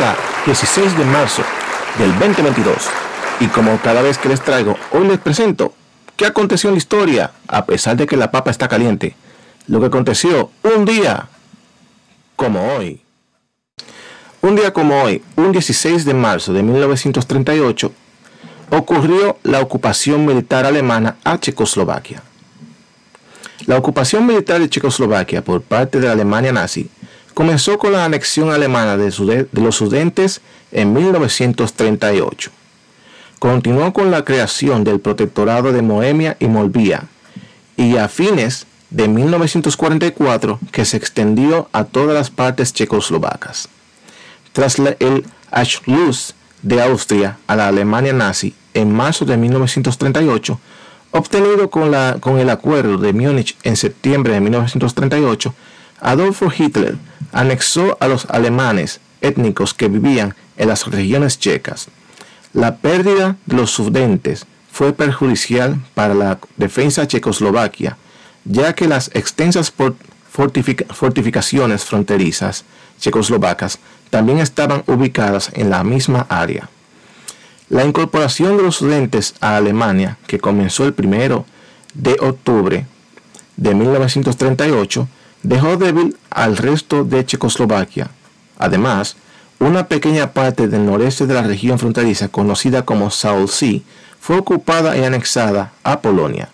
Estamos a 16 de marzo del 2022 y como cada vez que les traigo, hoy les presento qué aconteció en la historia a pesar de que la papa está caliente. Lo que aconteció un día como hoy. Un día como hoy, un 16 de marzo de 1938, ocurrió la ocupación militar alemana a Checoslovaquia. La ocupación militar de Checoslovaquia por parte de la Alemania nazi comenzó con la anexión alemana de, los Sudentes en 1938. Continuó con la creación del protectorado de Moemia y Molvia y a fines de 1944 que se extendió a todas las partes checoslovacas. Tras el Anschluss de Austria a la Alemania nazi en marzo de 1938, obtenido con, la, con el Acuerdo de Múnich en septiembre de 1938, Adolfo Hitler anexó a los alemanes étnicos que vivían en las regiones checas. La pérdida de los sudentes fue perjudicial para la defensa checoslovaquia, ya que las extensas fortificaciones fronterizas checoslovacas también estaban ubicadas en la misma área. La incorporación de los estudiantes a Alemania, que comenzó el primero de octubre de 1938, dejó débil al resto de Checoslovaquia. Además, una pequeña parte del noreste de la región fronteriza conocida como Sea fue ocupada y anexada a Polonia.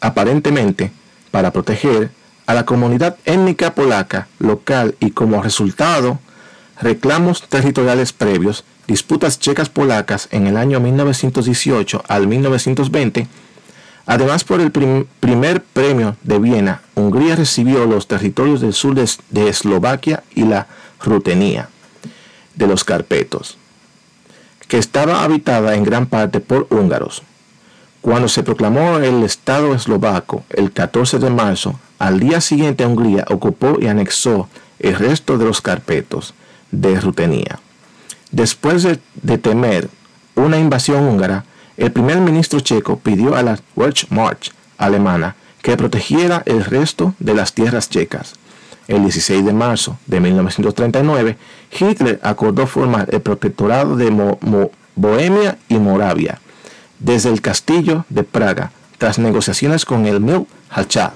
Aparentemente, para proteger a la comunidad étnica polaca local y como resultado, reclamos territoriales previos, disputas checas polacas en el año 1918 al 1920, Además, por el primer premio de Viena, Hungría recibió los territorios del sur de, Eslovaquia y la Rutenía de los Carpetos, que estaba habitada en gran parte por húngaros. Cuando se proclamó el Estado eslovaco el 14 de marzo, al día siguiente Hungría ocupó y anexó el resto de los carpetos de Rutenía. Después de temer una invasión húngara, el primer ministro checo pidió a la Wehrmacht alemana que protegiera el resto de las tierras checas. El 16 de marzo de 1939, Hitler acordó formar el protectorado de Bohemia y Moravia desde el castillo de Praga, tras negociaciones con el Mil Hachad,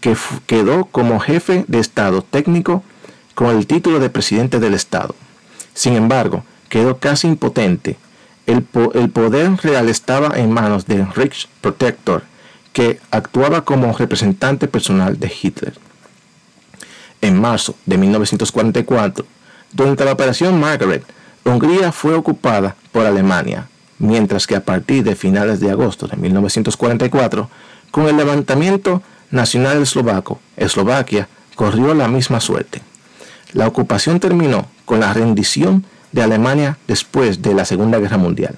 que quedó como jefe de Estado técnico con el título de presidente del Estado. Sin embargo, quedó casi impotente el, poder real estaba en manos de Rich Protector, que actuaba como representante personal de Hitler. En marzo de 1944, durante la Operación Margaret, Hungría fue ocupada por Alemania, mientras que a partir de finales de agosto de 1944, con el levantamiento nacional eslovaco, Eslovaquia corrió la misma suerte. La ocupación terminó con la rendición de Alemania después de la Segunda Guerra Mundial.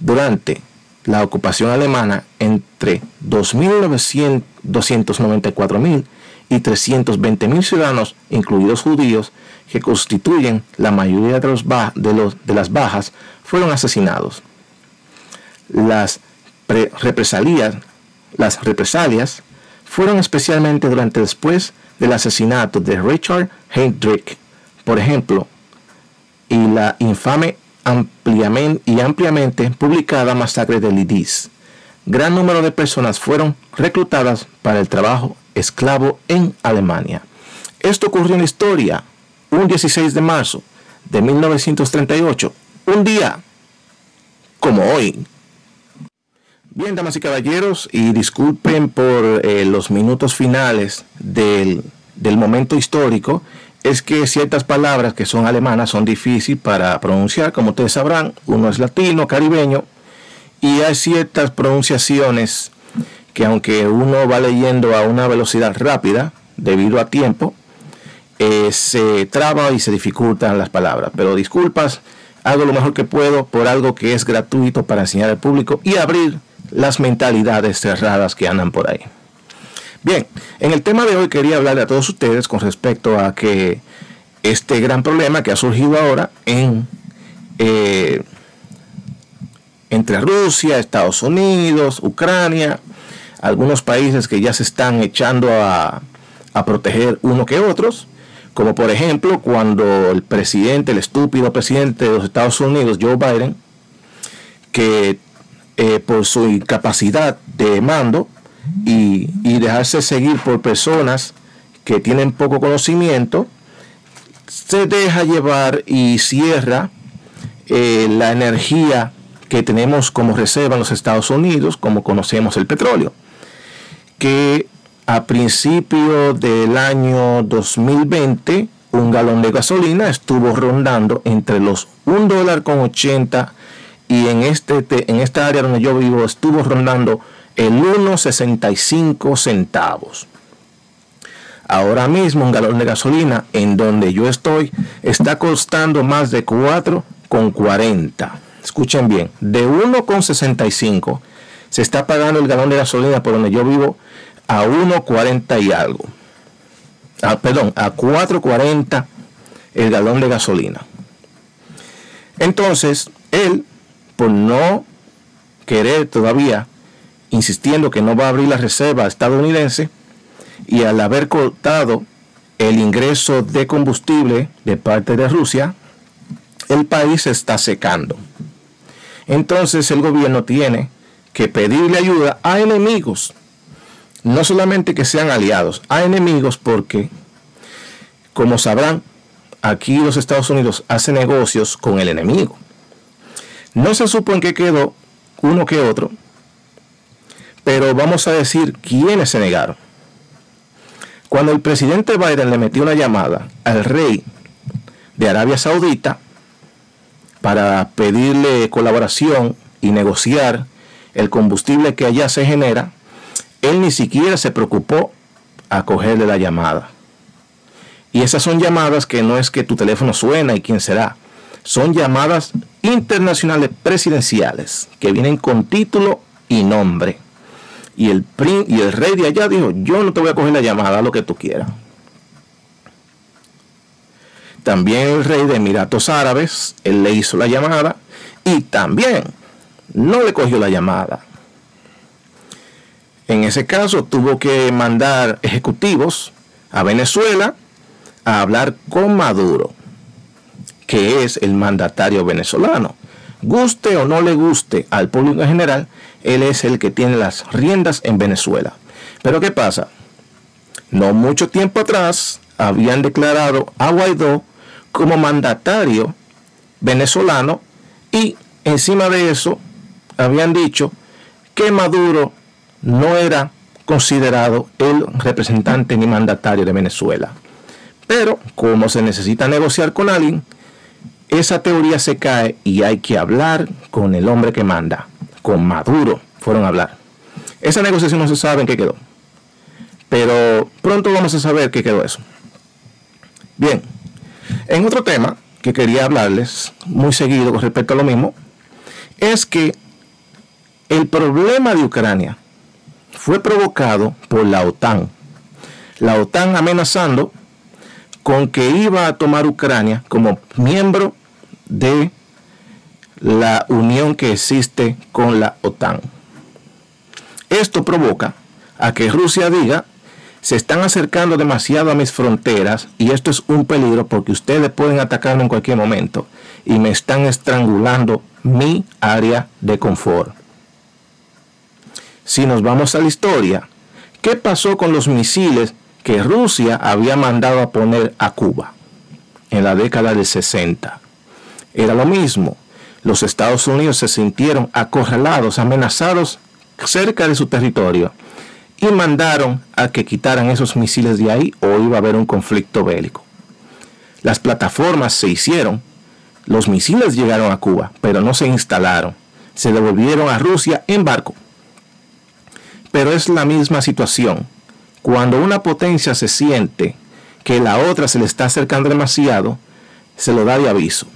Durante la ocupación alemana, entre 294.000 y 320.000 ciudadanos, incluidos judíos, que constituyen la mayoría de, los de, las bajas, fueron asesinados. Las represalias, las represalias fueron especialmente durante después del asesinato de Richard Heydrich. Por ejemplo, y la infame ampliamente y ampliamente publicada masacre de Lidis. Gran número de personas fueron reclutadas para el trabajo esclavo en Alemania. Esto ocurrió en la historia un 16 de marzo de 1938, un día como hoy. Bien, damas y caballeros, y disculpen por eh, los minutos finales del, del momento histórico es que ciertas palabras que son alemanas son difíciles para pronunciar, como ustedes sabrán, uno es latino, caribeño, y hay ciertas pronunciaciones que aunque uno va leyendo a una velocidad rápida, debido a tiempo, eh, se traba y se dificultan las palabras. Pero disculpas, hago lo mejor que puedo por algo que es gratuito para enseñar al público y abrir las mentalidades cerradas que andan por ahí. Bien, en el tema de hoy quería hablarle a todos ustedes con respecto a que este gran problema que ha surgido ahora en eh, entre Rusia, Estados Unidos, Ucrania, algunos países que ya se están echando a, a proteger uno que otros, Como por ejemplo cuando el presidente, el estúpido presidente de los Estados Unidos, Joe Biden, que eh, por su incapacidad de mando y, dejarse seguir por personas que tienen poco conocimiento, se deja llevar y cierra eh, la energía que tenemos como reserva en los Estados Unidos, como conocemos el petróleo, que a principio del año 2020 un galón de gasolina estuvo rondando entre los 1 dólar con 80 y en, este, en esta área donde yo vivo estuvo rondando el 1,65 centavos. Ahora mismo un galón de gasolina en donde yo estoy está costando más de 4,40. Escuchen bien, de 1,65 se está pagando el galón de gasolina por donde yo vivo a 1,40 y algo. Ah, perdón, a 4,40 el galón de gasolina. Entonces, él, por no querer todavía, insistiendo que no va a abrir la reserva estadounidense, y al haber cortado el ingreso de combustible de parte de Rusia, el país se está secando. Entonces el gobierno tiene que pedirle ayuda a enemigos no solamente que sean aliados, a enemigos porque, como sabrán, aquí los Estados Unidos hacen negocios con el enemigo. No se supo en qué quedó uno que otro, pero vamos a decir quiénes se negaron. Cuando el presidente Biden le metió una llamada al rey de Arabia Saudita para pedirle colaboración y negociar el combustible que allá se genera, él ni siquiera se preocupó a cogerle la llamada. Y esas son llamadas que no es que tu teléfono suena y quién será. Son llamadas internacionales presidenciales que vienen con título y nombre. Y el, y el rey de allá dijo, yo no te voy a coger la llamada, lo que tú quieras. También el rey de Emiratos Árabes, él le hizo la llamada y también no le cogió la llamada. En ese caso tuvo que mandar ejecutivos a Venezuela a hablar con Maduro, que es el mandatario venezolano. Guste o no le guste al público en general, él es el que tiene las riendas en Venezuela. Pero ¿qué pasa? No mucho tiempo atrás habían declarado a Guaidó como mandatario venezolano y encima de eso habían dicho que Maduro no era considerado el representante ni mandatario de Venezuela. Pero como se necesita negociar con alguien, esa teoría se cae y hay que hablar con el hombre que manda. Con Maduro fueron a hablar. Esa negociación no se sabe en qué quedó. Pero pronto vamos a saber qué quedó eso. Bien, en otro tema que quería hablarles muy seguido con respecto a lo mismo, es que el problema de Ucrania fue provocado por la OTAN. La OTAN amenazando con que iba a tomar Ucrania como miembro de la unión que existe con la OTAN. Esto provoca a que Rusia diga, se están acercando demasiado a mis fronteras y esto es un peligro porque ustedes pueden atacarme en cualquier momento y me están estrangulando mi área de confort. Si nos vamos a la historia, ¿qué pasó con los misiles que Rusia había mandado a poner a Cuba en la década del 60? Era lo mismo. Los Estados Unidos se sintieron acorralados, amenazados cerca de su territorio y mandaron a que quitaran esos misiles de ahí o iba a haber un conflicto bélico. Las plataformas se hicieron, los misiles llegaron a Cuba, pero no se instalaron. Se devolvieron a Rusia en barco. Pero es la misma situación. Cuando una potencia se siente que la otra se le está acercando demasiado, se lo da de aviso.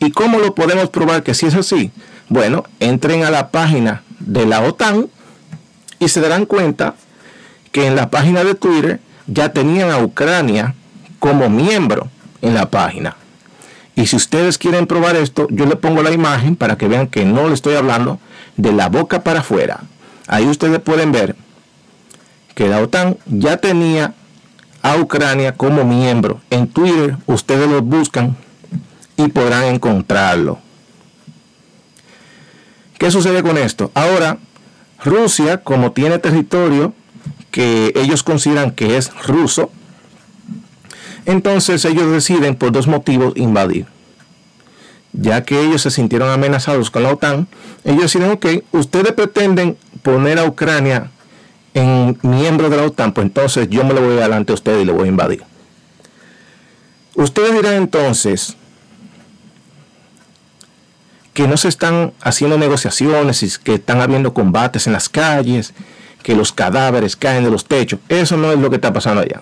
¿Y cómo lo podemos probar que si es así? Bueno, entren a la página de la OTAN y se darán cuenta que en la página de Twitter ya tenían a Ucrania como miembro en la página. Y si ustedes quieren probar esto, yo le pongo la imagen para que vean que no le estoy hablando de la boca para afuera. Ahí ustedes pueden ver que la OTAN ya tenía a Ucrania como miembro. En Twitter ustedes lo buscan y podrán encontrarlo. ¿Qué sucede con esto? Ahora, Rusia, como tiene territorio que ellos consideran que es ruso, entonces ellos deciden por dos motivos invadir. Ya que ellos se sintieron amenazados con la OTAN, ellos deciden, ok, ustedes pretenden poner a Ucrania en miembro de la OTAN, pues entonces yo me lo voy adelante a ustedes y le voy a invadir. Ustedes dirán entonces que no se están haciendo negociaciones que están habiendo combates en las calles, que los cadáveres caen de los techos. Eso no es lo que está pasando allá.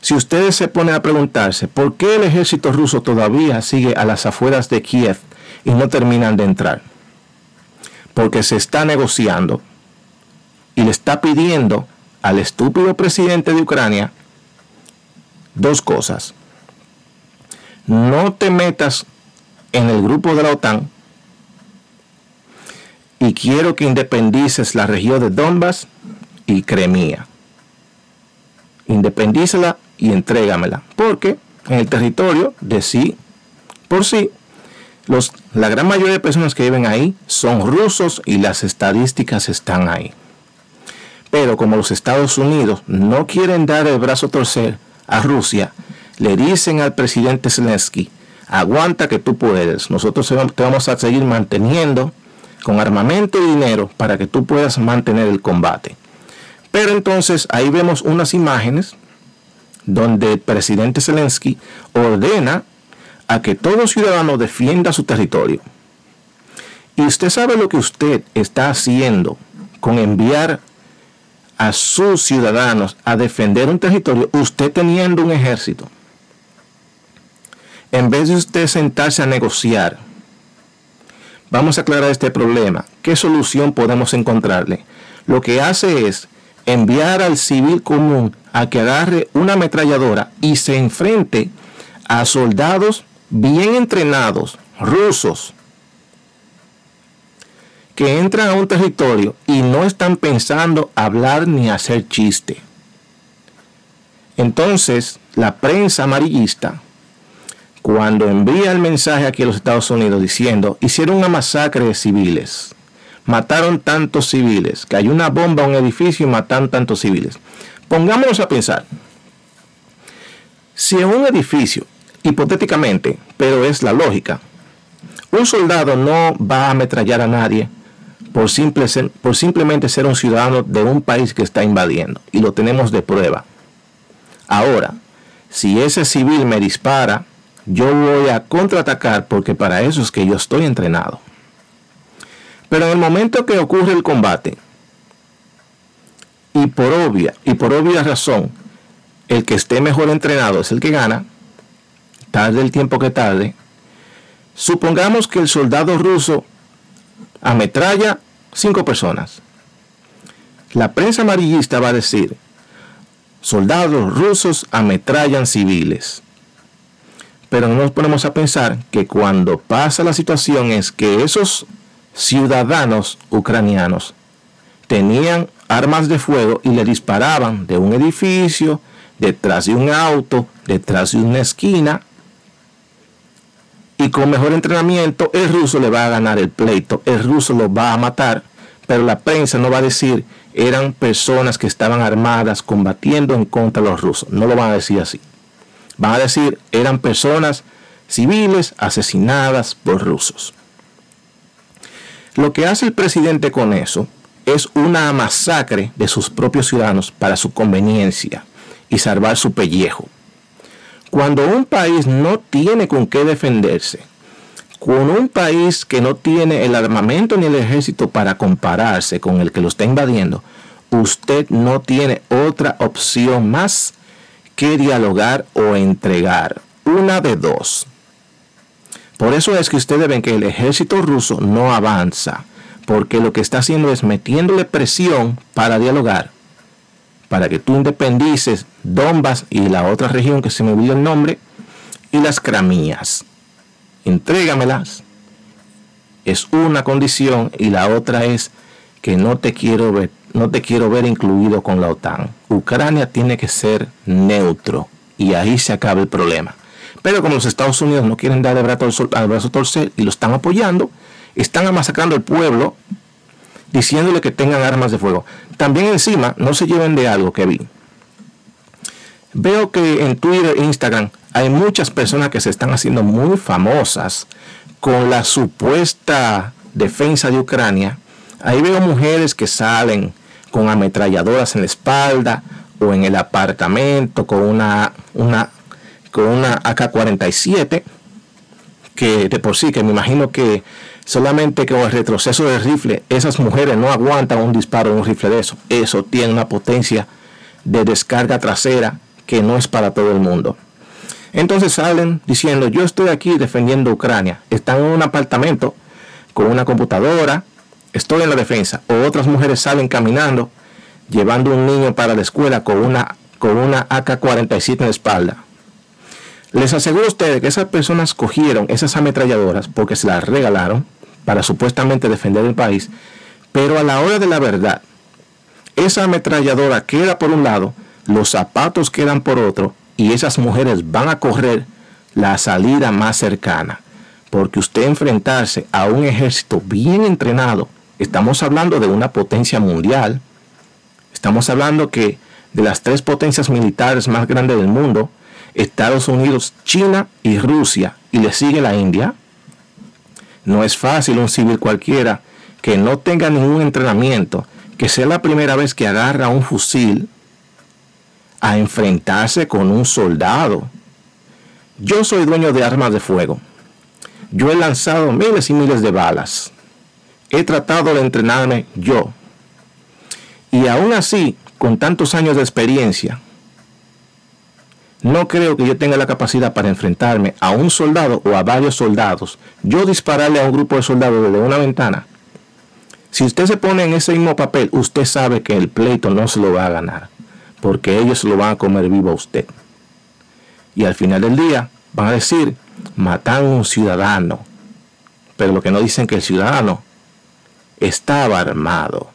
Si ustedes se ponen a preguntarse por qué el ejército ruso todavía sigue a las afueras de Kiev y no terminan de entrar, porque se está negociando y le está pidiendo al estúpido presidente de Ucrania dos cosas. No te metas en el grupo de la OTAN y quiero que independices la región de Donbass y Crimea. Independícela y entrégamela, porque en el territorio de sí por sí, los, la gran mayoría de personas que viven ahí son rusos y las estadísticas están ahí. Pero como los Estados Unidos no quieren dar el brazo a torcer a Rusia, le dicen al presidente Zelensky, aguanta que tú puedes, nosotros te vamos a seguir manteniendo con armamento y dinero para que tú puedas mantener el combate. Pero entonces ahí vemos unas imágenes donde el presidente Zelensky ordena a que todo ciudadano defienda su territorio. Y usted sabe lo que usted está haciendo con enviar a sus ciudadanos a defender un territorio, usted teniendo un ejército, en vez de usted sentarse a negociar, vamos a aclarar este problema, ¿qué solución podemos encontrarle? Lo que hace es enviar al civil común a que agarre una ametralladora y se enfrente a soldados bien entrenados, rusos, que entran a un territorio y no están pensando hablar ni hacer chiste. Entonces, la prensa amarillista, cuando envía el mensaje aquí a los Estados Unidos diciendo, hicieron una masacre de civiles, mataron tantos civiles, hay una bomba en un edificio y mataron tantos civiles. Pongámonos a pensar, si en un edificio, hipotéticamente, pero es la lógica, un soldado no va a ametrallar a nadie por, simple por simplemente ser un ciudadano de un país que está invadiendo. Y lo tenemos de prueba. Ahora, si ese civil me dispara, yo voy a contraatacar porque para eso es que yo estoy entrenado. Pero en el momento que ocurre el combate, y por obvia, y por obvia razón, el que esté mejor entrenado es el que gana, tarde el tiempo que tarde, supongamos que el soldado ruso ametralla cinco personas. La prensa amarillista va a decir, soldados rusos ametrallan civiles. Pero no nos ponemos a pensar que cuando pasa la situación es que esos ciudadanos ucranianos tenían armas de fuego y le disparaban de un edificio, detrás de un auto, detrás de una esquina. Y con mejor entrenamiento el ruso le va a ganar el pleito, el ruso lo va a matar pero la prensa no va a decir eran personas que estaban armadas combatiendo en contra de los rusos. No lo van a decir así. Van a decir eran personas civiles asesinadas por rusos. Lo que hace el presidente con eso es una masacre de sus propios ciudadanos para su conveniencia y salvar su pellejo. Cuando un país no tiene con qué defenderse, con un país que no tiene el armamento ni el ejército para compararse con el que lo está invadiendo, usted no tiene otra opción más que dialogar o entregar. Una de dos. Por eso es que ustedes ven que el ejército ruso no avanza, porque lo que está haciendo es metiéndole presión para dialogar, para que tú independices Donbass y la otra región que se me olvidó el nombre, y las Cramías entrégamelas. Es una condición y la otra es que no te quiero ver no te quiero ver incluido con la OTAN. Ucrania tiene que ser neutro y ahí se acaba el problema. Pero como los Estados Unidos no quieren dar el brazo, al brazo torcer y lo están apoyando, están amasacrando al pueblo diciéndole que tengan armas de fuego. También encima, no se lleven de algo que vi. Veo que en Twitter e Instagram hay muchas personas que se están haciendo muy famosas con la supuesta defensa de Ucrania. Ahí veo mujeres que salen con ametralladoras en la espalda o en el apartamento con una, una, con una AK-47 que de por sí, que me imagino que solamente con el retroceso del rifle, esas mujeres no aguantan un disparo de un rifle de eso. Eso tiene una potencia de descarga trasera que no es para todo el mundo. Entonces salen diciendo, yo estoy aquí defendiendo Ucrania. Están en un apartamento con una computadora, estoy en la defensa. O otras mujeres salen caminando, llevando un niño para la escuela con una, con una AK-47 en la espalda. Les aseguro a ustedes que esas personas cogieron esas ametralladoras porque se las regalaron para supuestamente defender el país, pero a la hora de la verdad, esa ametralladora queda por un lado, los zapatos quedan por otro y esas mujeres van a correr la salida más cercana. Porque usted enfrentarse a un ejército bien entrenado, estamos hablando de una potencia mundial, estamos hablando que de las tres potencias militares más grandes del mundo, Estados Unidos, China y Rusia, y le sigue la India. No es fácil un civil cualquiera que no tenga ningún entrenamiento, que sea la primera vez que agarra un fusil a enfrentarse con un soldado. Yo soy dueño de armas de fuego. Yo he lanzado miles y miles de balas. He tratado de entrenarme yo. Y aún así, con tantos años de experiencia, no creo que yo tenga la capacidad para enfrentarme a un soldado o a varios soldados. Yo dispararle a un grupo de soldados desde una ventana. Si usted se pone en ese mismo papel, usted sabe que el pleito no se lo va a ganar. Porque ellos lo van a comer vivo a usted. Y al final del día van a decir, matan a un ciudadano. Pero lo que no dicen que el ciudadano estaba armado.